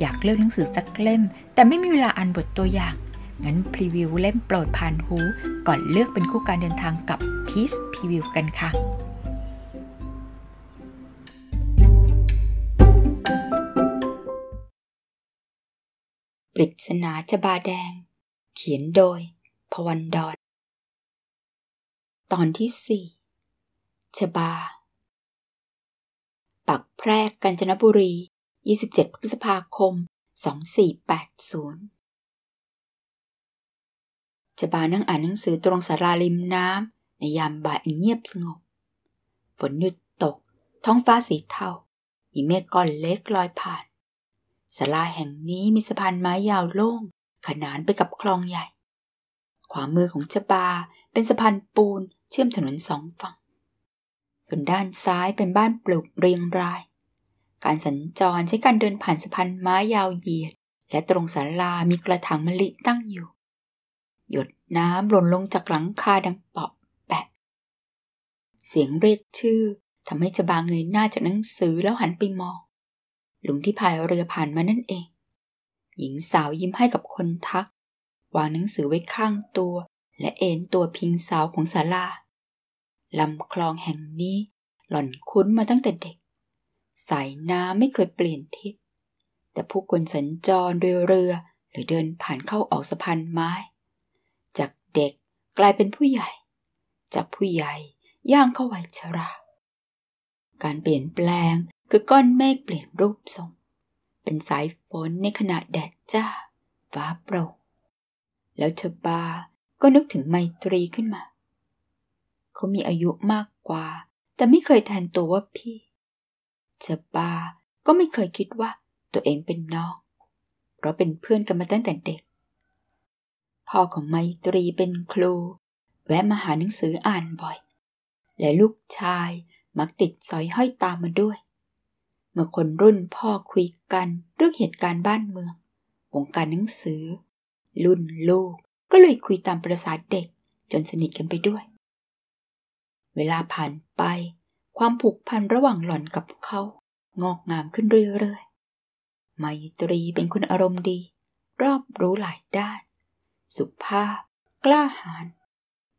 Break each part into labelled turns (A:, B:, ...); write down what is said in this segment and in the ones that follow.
A: อยากเลือกหนังสือสักเล่ม แต่ไม่มีเวลาอ่านบทตัวอย่าง งั้นพรีวิวเล่มโปรดผ่านหู ก่อนเลือกเป็นคู่การเดินทางกับพีซพรีวิวกันค่ะปริศนาจบาแดง เขียนโดย พวันดอน ตอนที่สี่ชบา ปักแพรกกาญจนบุรี 27 พฤษภาคม 2480ชบานั่งอ่านหนังสือตรงสาราริมน้ำในยามบ่ายเงียบสงบ ฝนหยุดตก ท้องฟ้าสีเทา มีเมฆก้อนเล็กลอยผ่านศาลาแห่งนี้มีสะพานไม้ยาวโล่ง ขนานไปกับคลองใหญ่ ขวามือของชบาเป็นสะพานปูนเชื่อมถนนสองฝั่ง ส่วนด้านซ้ายเป็นบ้านปลูกเรียงราย การสัญจรใช้การเดินผ่านสะพานไม้ยาวเหยียด และตรงศาลามีกระถางมะลิตั้งอยู่ หยดน้ำหล่นลงจากหลังคาดังเปาะแปะ เสียงเรียกชื่อทำให้จบาเงยหน้าจากหนังสือแล้วหันไปมองลุงที่พายเรือผ่านมานั่นเอง หญิงสาวยิ้มให้กับคนทัก วางหนังสือไว้ข้างตัว และเอนตัวพิงเสาของศาลาลำคลองแห่งนี้หล่อนคุ้นมาตั้งแต่เด็ก สายน้ำไม่เคยเปลี่ยนทิศ แต่ผู้คนสัญจรโดยเรือหรือเดินผ่านเข้าออกสะพานไม้ จากเด็กกลายเป็นผู้ใหญ่ จากผู้ใหญ่ย่างเข้าวัยชรา การเปลี่ยนแปลงคือก้อนเมฆเปลี่ยนรูปทรง เป็นสายฝนในขณะแดดจ้า ฟ้าโปร่งแล้วเธอบาก็นึกถึงไมตรีขึ้นมา เขามีอายุมากกว่า แต่ไม่เคยแทนตัวว่าพี่ เธอบาก็ไม่เคยคิดว่าตัวเองเป็นน้อง เพราะเป็นเพื่อนกันมาตั้งแต่เด็ก พ่อของไมตรีเป็นครู แวะมาหาหนังสืออ่านบ่อย และลูกชายมักติดสอยห้อยตามมาด้วย เมื่อคนรุ่นพ่อคุยกันเรื่องเหตุการณ์บ้านเมือง วงการหนังสือ รุ่นลูกก็เลยคุยตามประสาเด็กจนสนิทกันไปด้วย เวลาผ่านไป ความผูกพันระหว่างหล่อนกับเขา งอกงามขึ้นเรื่อยๆ ไมตรีเป็นคนอารมณ์ดี รอบรู้หลายด้าน สุภาพ กล้าหาญ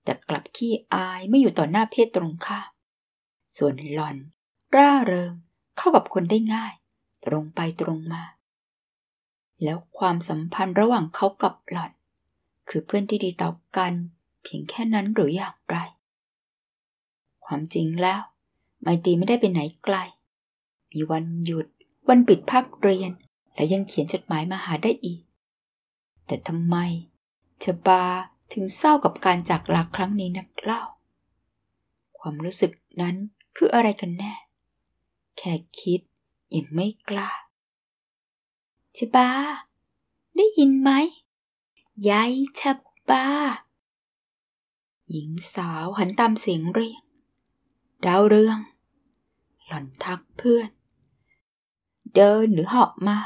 A: แต่กลับขี้อายไม่อยู่ต่อหน้าเพศตรงข้าม ส่วนหล่อน ร่าเริง เข้ากับคนได้ง่าย ตรงไปตรงมา แล้วความสัมพันธ์ระหว่างเขากับหล่อน คือเพื่อนที่ดีต่อกัน เพียงแค่นั้นหรืออย่างไร ความจริงแล้ว ไมตรีไม่ได้ไปไหนไกล มีวันหยุด วันปิดภาคเรียน แล้วยังเขียนจดหมายมาหาได้อีก แต่ทำไมเธอบาถึงเศร้ากับการจากลาครั้งนี้นักเล่า ความรู้สึกนั้นคืออะไรกันแน่ แค่คิดยังไม่กล้าชบา ได้ยินไหมยายชบา หญิงสาวหันตามเสียงเรียก ดาวเรือง หล่อนทักเพื่อน เดินหรือเหาะมา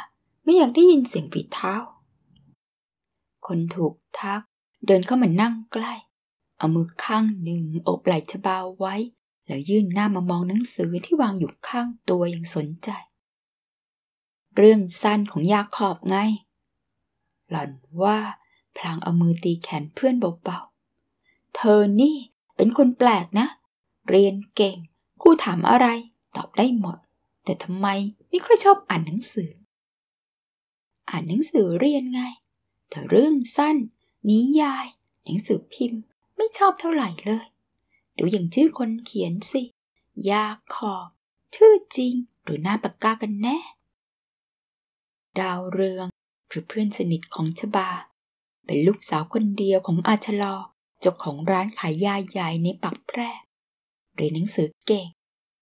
A: ไม่อยากได้ยินเสียงฝีเท้า คนถูกทัก เดินเข้ามานั่งใกล้ เอามือข้างหนึ่งโอบไหล่ชบาไว้ แล้วยื่นหน้ามามองหนังสือที่วางอยู่ข้างตัวอย่างสนใจ เรื่องสั้นของยาขอบไง หล่อนว่าพลางเอามือตีแขนเพื่อนเบาๆ เธอนี่เป็นคนแปลกนะ เรียนเก่งคู่ถามอะไร ตอบได้หมด แต่ทำไมไม่ค่อยชอบอ่านหนังสือ อ่านหนังสือเรียนไง แต่เรื่องสั้น นิยาย หนังสือพิมพ์ ไม่ชอบเท่าไหร่เลย ดูอย่างชื่อคนเขียนสิ ยาขอบชื่อจริงหรือหน้าปากกากันแน่ ดาวเรืองคือเพื่อนสนิทของชบา เป็นลูกสาวคนเดียวของอาชลอเจ้าของร้านขายยาใหญ่ในปักแพร่เรียนหนังสือเก่ง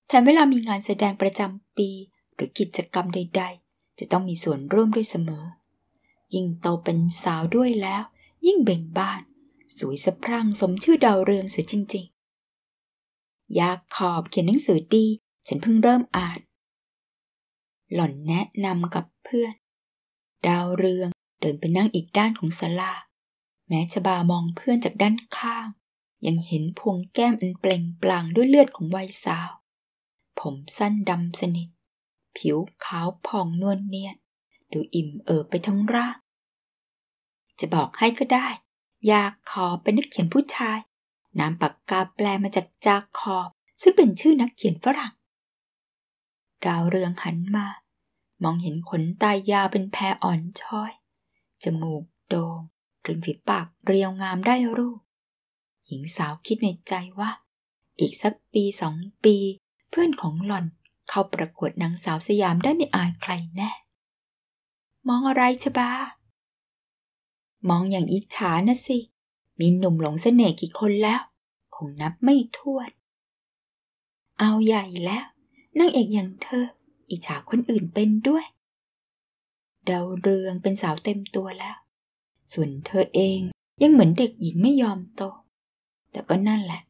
A: แถมเวลามีงานแสดงประจำปี หรือกิจกรรมใด ๆ จะต้องมีส่วนร่วมด้วยเสมอ ยิ่งโตเป็นสาวด้วยแล้ว ยิ่งเบ่งบาน สวยสะพรั่งสมชื่อดาวเรืองเสียจริง ๆ ยากขอบเขียนหนังสือดี ฉันเพิ่งเริ่มอ่าน หล่อนแนะนำกับเพื่อน ดาวเรืองเดินไปนั่งอีกด้านของศาลา แม้ชบามองเพื่อนจากด้านข้าง ยังเห็นพวงแก้มอันเปล่งปลั่งด้วยเลือดของวัยสาว ผมสั้นดำสนิท ผิวขาวผ่องนวลเนียน ดูอิ่มเอิบไปทั้งร่าง จะบอกให้ก็ได้อยากขอเป็นนักเขียนผู้ชาย นามปากกาแปลมาจากจาคอบ ซึ่งเป็นชื่อนักเขียนฝรั่ง ดาวเรืองหันมา มองเห็นขนตายาวเป็นแพรอ่อนช้อย จมูกโด่งริมฝีปากเรียวงามได้รูป หญิงสาวคิดในใจว่า อีกสักปีสองปี เพื่อนของหล่อนเข้าประกวดนางสาวสยามได้ไม่อายใครแน่ มองอะไรชบา มองอย่างอิจฉานะสิ มีหนุ่มหลงเสน่ห์กี่คนแล้ว คงนับไม่ถ้วน เอาใหญ่แล้วนางเอกอย่างเธอ อิจฉาคนอื่นเป็นด้วย ดาวเรืองเป็นสาวเต็มตัวแล้ว ส่วนเธอเองยังเหมือนเด็กหญิงไม่ยอมโต แต่ก็นั่นแหละ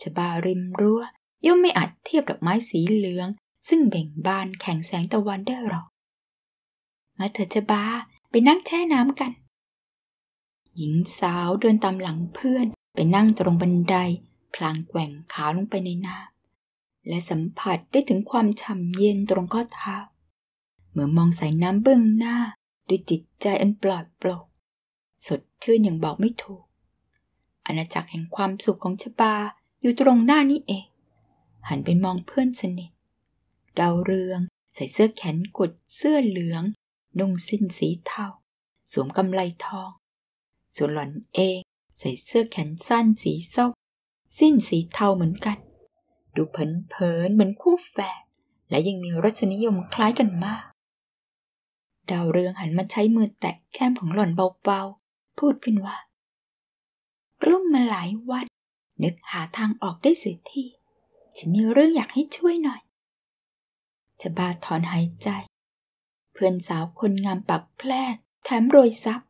A: ชบาริมรั้ว ย่อมไม่อาจเทียบดอกไม้สีเหลือง ซึ่งเบ่งบานแข่งแสงตะวันได้หรอก มาเถิดจะบาไปนั่งแช่น้ำกัน หญิงสาวเดินตามหลังเพื่อนไปนั่งตรงบันได พลางแกว่งขาลงไปในน้ำและสัมผัสได้ถึงความฉ่ำเย็นตรงข้อเท้า เมื่อมองสายน้ำเบื้องหน้าด้วยจิตใจอันปลอดโปร่งสดชื่นอย่างบอกไม่ถูก อาณาจักรแห่งความสุขของชบาอยู่ตรงหน้านี้เอง หันไปมองเพื่อนสนิทดาวเรืองใส่เสื้อแขนกุดเสื้อเหลือง นุ่งสิ้นสีเทาสวมกำไลทอง ส่วนหล่อนเองใส่เสื้อแขนสั้นสีส้มสิ้นสีเทาเหมือนกัน ดูเผินๆเหมือนคู่แฝดและยังมีรสนิยมคล้ายกันมาก ดาวเรืองหันมาใช้มือแตะแก้มของหล่อนเบาๆ พูดขึ้นว่า กลุ้มมาหลายวัน นึกหาทางออกได้เสียที่ ฉันมีเรื่องอยากให้ช่วยหน่อยจะบาถอนหายใจ เพื่อนสาวคนงามปักแพลกแถมโรยซับ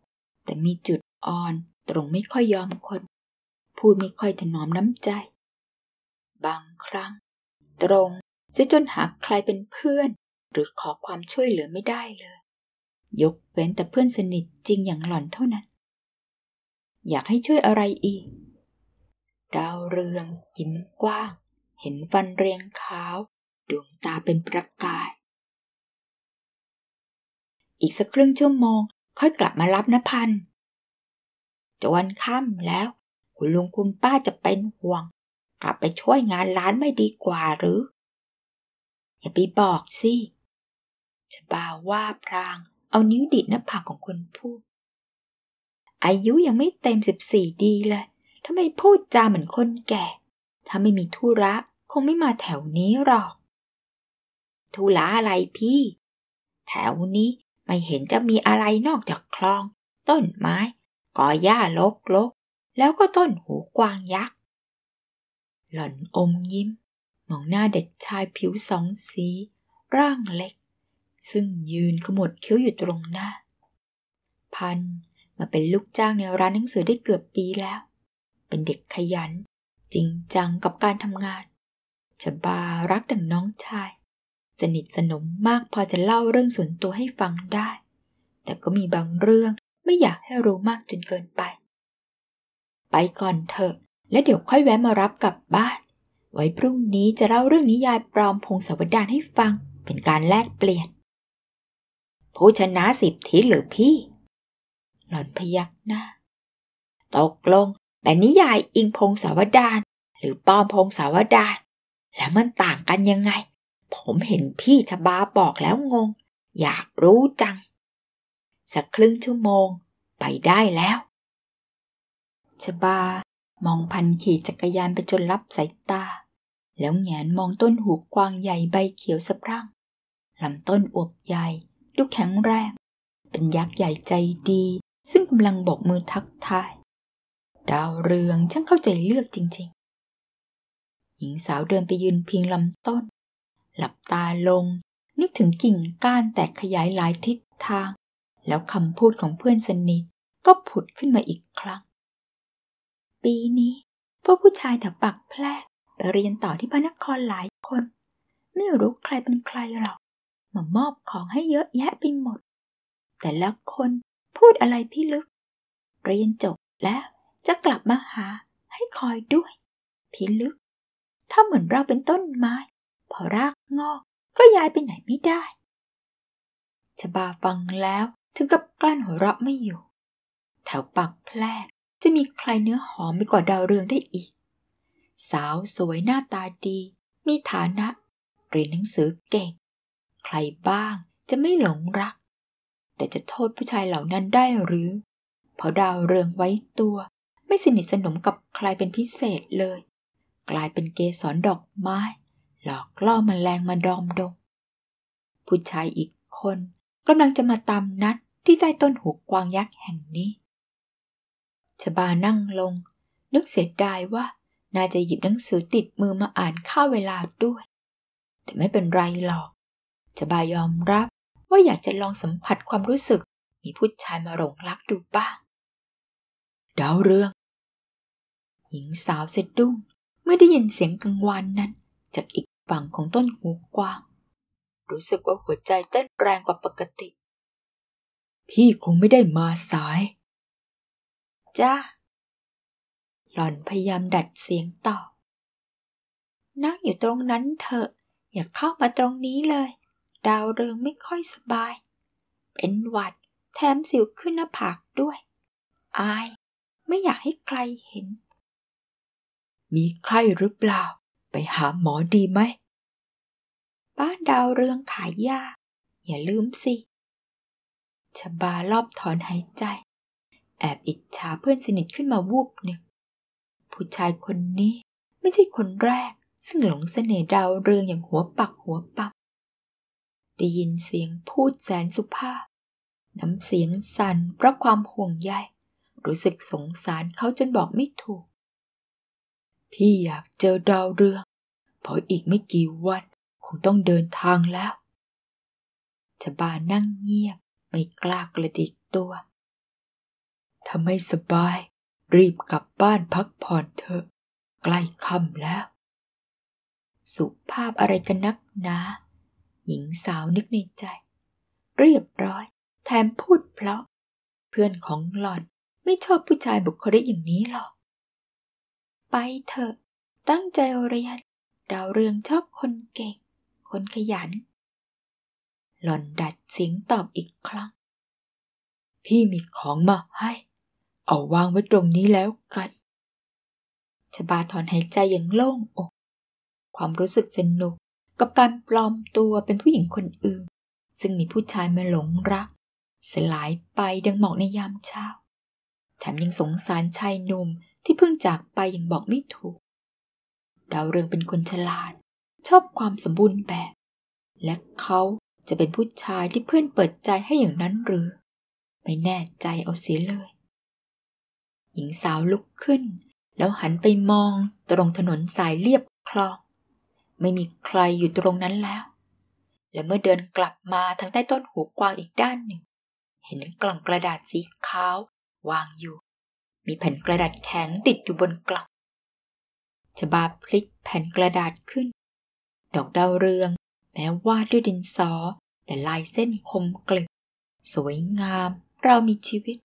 A: แต่มีจุดอ่อนตรงไม่ค่อยยอมคน พูดไม่ค่อยถนอมน้ำใจ บางครั้ง ตรงซะจนหาใครเป็นเพื่อน หรือขอความช่วยเหลือไม่ได้เลย ยกเว้นแต่เพื่อนสนิทจริงอย่างหล่อนเท่านั้น อยากให้ช่วยอะไรอีก ดาวเรืองยิ้มกว้าง เห็นฟันเรียงขาว ดวงตาเป็นประกาย อีกสักครึ่งชั่วโมงค่อยกลับมารับนะพันจะวันค่ำแล้ว คุณลุงคุณป้าจะเป็นห่วง กลับไปช่วยงานร้านไม่ดีกว่าหรือ อย่าไปบอกสิจะบ่าว่าพราง เอานิ้วดิดหน้าผากของคนพูด อายุยังไม่เต็มสิบสี่ดีเลยทำไมพูดจาเหมือนคนแก่ ถ้าไม่มีธุระ คงไม่มาแถวนี้หรอกธุระอะไรพี่ แถวนี้ไม่เห็นจะมีอะไรนอกจากคลอง ต้นไม้กอหญ้าลกลกแล้วก็ต้นหูกวางยักษ์ หล่อนอมยิ้ม มองหน้าเด็กชายผิวสองสี ร่างเล็ก ซึ่งยืนขมวดคิ้วอยู่ตรงหน้า พันมาเป็นลูกจ้างในร้านหนังสือได้เกือบปีแล้ว เป็นเด็กขยัน จริงจังกับการทำงาน จะบารักดังน้องชาย สนิทสนมมากพอจะเล่าเรื่องส่วนตัวให้ฟังได้ แต่ก็มีบางเรื่องไม่อยากให้รู้มากจนเกินไป ไปก่อนเถอะ และเดี๋ยวค่อยแวะมารับกลับบ้าน ไว้พรุ่งนี้จะเล่าเรื่องนิยายปลอมพงศาวดารให้ฟัง เป็นการแลกเปลี่ยน ผู้ชนะสิบทิศหรือพี่ หล่อนพยักหน้า ตกลงแต่นิยายอิงพงศาวดารหรือปลอมพงศาวดาร แล้วมันต่างกันยังไง ผมเห็นพี่ชบาบอกแล้วงง อยากรู้จัง สักครึ่งชั่วโมงไปได้แล้วชบามองพันขี่จักรยานไปจนรับสายตา แล้วแงนมองต้นหูกวางใหญ่ใบเขียวสะพรั่งลำต้นอวบใหญ่ ดูแข็งแรง เป็นยักษ์ใหญ่ใจดี ซึ่งกำลังบอกมือทักทาย ดาวเรืองช่างเข้าใจเลือกจริงๆ หญิงสาวเดินไปยืนพิงลำต้น หลับตาลง นึกถึงกิ่งก้านแตกขยายหลายทิศทาง แล้วคำพูดของเพื่อนสนิทก็ผุดขึ้นมาอีกครั้ง ปีนี้พวกผู้ชายแถวปักแพร่ไปเรียนต่อที่พระนครหลายคน ไม่รู้ใครเป็นใครหรอกมามอบของให้เยอะแยะไปหมด แต่ละคนพูดอะไรพี่ลึก เรียนจบแล้วจะกลับมาหาให้คอยด้วย พี่ลึก ถ้าเหมือนเราเป็นต้นไม้ พอรากงอกก็ย้ายไปไหนไม่ได้ชบาฟังแล้วถึงกับกลั้นหัวเราะไม่อยู่ แถวปากแพรกจะมีใครเนื้อหอมไปกว่าดาวเรืองได้อีก สาวสวยหน้าตาดี มีฐานะเรียนหนังสือเก่ง ใครบ้างจะไม่หลงรัก แต่จะโทษผู้ชายเหล่านั้นได้หรือ เพราะดาวเรืองไว้ตัว ไม่สนิทสนมกับใครเป็นพิเศษเลย กลายเป็นเกสรดอกไม้ หลอกล่อมแมลงมาดอมดงผู้ชายอีกคนกำลังจะมาตามนัดที่ใต้ต้นหูกวางยักษ์แห่งนี้ชบานั่งลง นึกเสียดายว่าน่าจะหยิบหนังสือติดมือมาอ่านข้าเวลาด้วย แต่ไม่เป็นไรหรอกชบายอมรับว่าอยากจะลองสัมผัสความรู้สึก มีผู้ชายมาหลงรักดูบ้างดาวเรือง หญิงสาวเสดุ้ง เมื่อได้ยินเสียงกังวานนั้น จากอีกฝั่งของต้นหูกวาง รู้สึกว่าหัวใจเต้นแรงกว่าปกติ พี่คงไม่ได้มาสาย จ้า หล่อนพยายามดัดเสียงต่อ นั่งอยู่ตรงนั้นเถอะ อย่าเข้ามาตรงนี้เลย ดาวเรืองไม่ค่อยสบาย เป็นหวัดแถมสิวขึ้นหน้าผากด้วย อาย ไม่อยากให้ใครเห็น มีไข้หรือเปล่า ไปหาหมอดีไหมบ้านดาวเรืองขายยา อย่าลืมสิชบารอบถอนหายใจ แอบอิจฉาเพื่อนสนิทขึ้นมาวูบหนึ่ง ผู้ชายคนนี้ไม่ใช่คนแรก ซึ่งหลงเสน่ห์ดาวเรืองอย่างหัวปักหัวปับได้ยินเสียงพูดแสนสุภาพ น้ำเสียงสั่นเพราะความห่วงใยรู้สึกสงสารเขาจนบอกไม่ถูก พี่อยากเจอดาวเรืองเพราะอีกไม่กี่วันคงต้องเดินทางแล้วจะบานั่งเงียบไม่กล้ากระดิกตัว ถ้าไม่สบาย รีบกลับบ้านพักผ่อนเถอะ ใกล้ค่ำแล้ว สุภาพอะไรกันนักหนา หญิงสาวนึกในใจ เรียบร้อย แถมพูดเพราะ เพื่อนของหล่อนไม่ชอบผู้ชายบุคลิกอย่างนี้หรอก ไปเถอะ ตั้งใจเรียนดาวเรืองชอบคนเก่ง คนขยัน หล่อนดัดเสียงตอบอีกครั้ง พี่มีของมาให้ เอาวางไว้ตรงนี้แล้วกันชบาถอนหายใจอย่างโล่งอก ความรู้สึกสนุกกับการปลอมตัวเป็นผู้หญิงคนอื่น ซึ่งมีผู้ชายมาหลงรัก สลายไปดังหมอกในยามเช้า แถมยังสงสารชายหนุ่ม ที่เพิ่งจากไปอย่างบอกไม่ถูก ดาวเรืองเป็นคนฉลาด ชอบความสมบูรณ์แบบ และเขาจะเป็นผู้ชายที่เพื่อนเปิดใจให้อย่างนั้นหรือ ไม่แน่ใจเอาเสียเลย หญิงสาวลุกขึ้น แล้วหันไปมองตรงถนนสายเรียบคลอง ไม่มีใครอยู่ตรงนั้นแล้ว และเมื่อเดินกลับมาทางใต้ต้นหูกวางอีกด้านหนึ่ง เห็นกล่องกระดาษสีขาววางอยู่ มีแผ่นกระดาษแข็งติดอยู่บนกล่องชบาพลิกแผ่นกระดาษขึ้น ดอกดาวเรือง แม้วาดด้วยดินสอ แต่ลายเส้นคมกลิบสวยงามเรามีชีวิต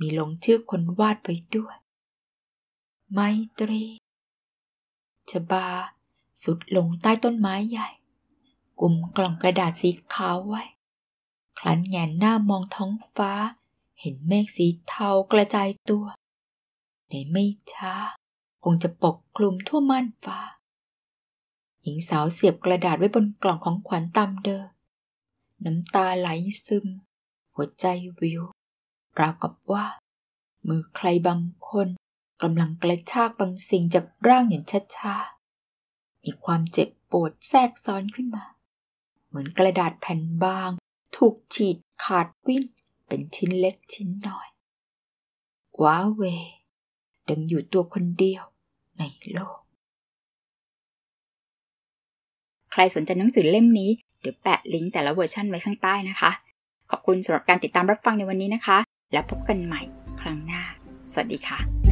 A: มีลงชื่อคนวาดไว้ด้วย ไมตรีชบา สุดลงใต้ต้นไม้ใหญ่กลุ่มกล่องกระดาษสีขาวไว้ คลันแงนหน้ามองท้องฟ้า เห็นเมฆสีเทากระจายตัว ในไม่ช้า คงจะปกคลุมทั่วม่านฟ้า หญิงสาวเสียบกระดาษไว้บนกล่องของขวัญตามเดิมน้ำตาไหลซึม หัวใจวิว ราวกับว่า มือใครบางคนกำลังกระชากบางสิ่งจากร่างอย่างช้าๆ มีความเจ็บปวดแทรกซ้อนขึ้นมา เหมือนกระดาษแผ่นบาง ถูกฉีดขาดวิ่น เป็นชิ้นเล็กชิ้นน้อย ว้าเว ดังอยู่ตัวคนเดียวในโลก
B: ใครสนใจหนังสือเล่มนี้ เดี๋ยวแปะลิงก์แต่ละเวอร์ชันไว้ข้างใต้นะคะ ขอบคุณสำหรับการติดตามรับฟังในวันนี้นะคะ แล้วพบกันใหม่ครั้งหน้า สวัสดีค่ะ